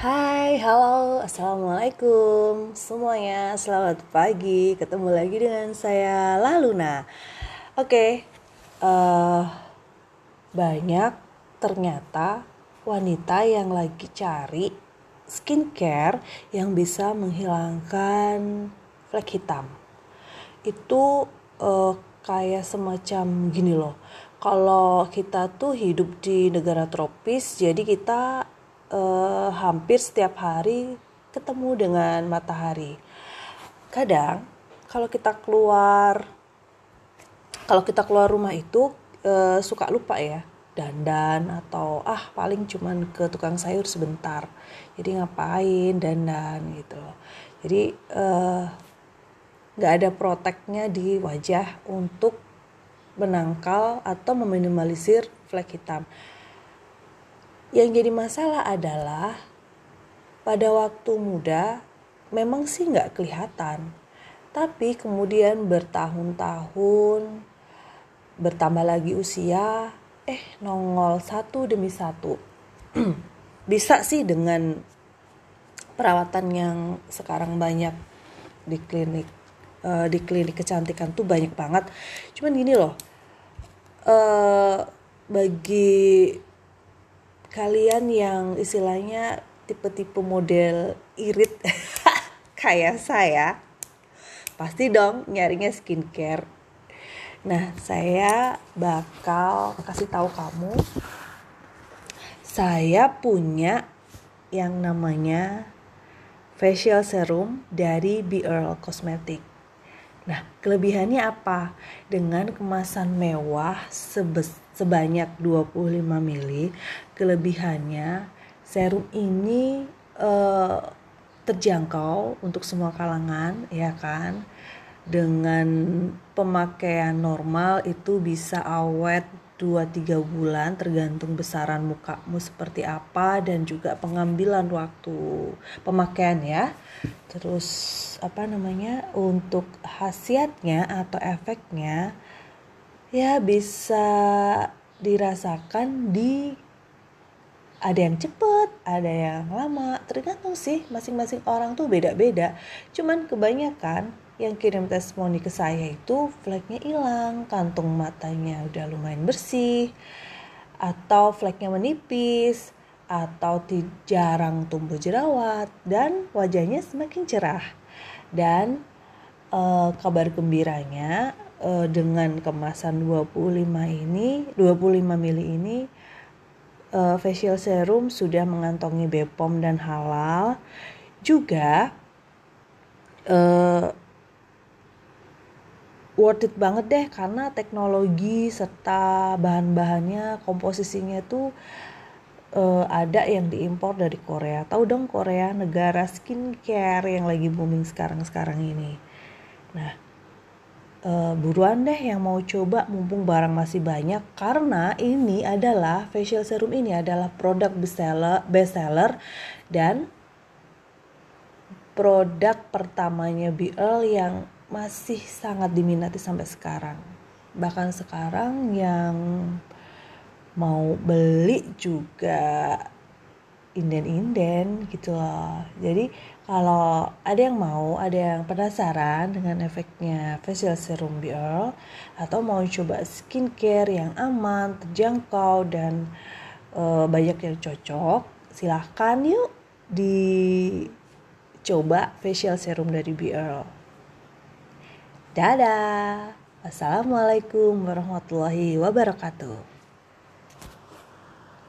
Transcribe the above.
Hai, halo, assalamualaikum semuanya. Selamat pagi. Ketemu lagi dengan saya Laluna. Oke, uh, banyak ternyata wanita yang lagi cari skincare yang bisa menghilangkan flek hitam. Itu uh, kayak semacam gini loh. Kalau kita tuh hidup di negara tropis, jadi kita uh, hampir setiap hari ketemu dengan matahari. Kadang kalau kita keluar kalau kita keluar rumah itu uh, suka lupa ya dandan atau ah paling cuman ke tukang sayur sebentar. Jadi ngapain dandan gitu loh. Jadi uh, nggak ada proteknya di wajah untuk menangkal atau meminimalisir flek hitam. Yang jadi masalah adalah pada waktu muda memang sih nggak kelihatan. Tapi kemudian bertahun-tahun, bertambah lagi usia, eh nongol satu demi satu. Bisa sih dengan perawatan yang sekarang banyak di klinik uh, di klinik kecantikan tuh banyak banget. Cuman gini loh, uh, bagi kalian yang istilahnya tipe-tipe model irit kayak saya pasti dong nyarinya skincare nah saya bakal kasih tahu kamu saya punya yang namanya facial serum dari Be Earl Cosmetic Nah, kelebihannya apa? Dengan kemasan mewah sebanyak 25 ml, kelebihannya serum ini uh, terjangkau untuk semua kalangan, ya kan? Dengan pemakaian normal itu bisa awet 2-3 bulan tergantung besaran mukamu seperti apa dan juga pengambilan waktu pemakaian ya terus apa namanya untuk khasiatnya atau efeknya ya bisa dirasakan di ada yang cepet, ada yang lama, tergantung sih masing-masing orang tuh beda-beda. Cuman kebanyakan yang kirim testimoni ke saya itu fleknya hilang, kantung matanya udah lumayan bersih, atau fleknya menipis, atau jarang tumbuh jerawat, dan wajahnya semakin cerah. Dan e, kabar gembiranya e, dengan kemasan 25 ini, 25 mili ini, e, facial serum sudah mengantongi BPOM dan halal. Juga worth it banget deh karena teknologi serta bahan-bahannya komposisinya tuh uh, ada yang diimpor dari Korea. Tahu dong Korea negara skincare yang lagi booming sekarang-sekarang ini. Nah, uh, buruan deh yang mau coba mumpung barang masih banyak karena ini adalah facial serum ini adalah produk bestseller bestseller dan produk pertamanya BL yang masih sangat diminati sampai sekarang. Bahkan sekarang yang mau beli juga inden-inden gitu loh. Jadi kalau ada yang mau, ada yang penasaran dengan efeknya facial serum Biol atau mau coba skincare yang aman, terjangkau dan e, banyak yang cocok, silahkan yuk dicoba facial serum dari Biol. Dadah. Assalamualaikum warahmatullahi wabarakatuh.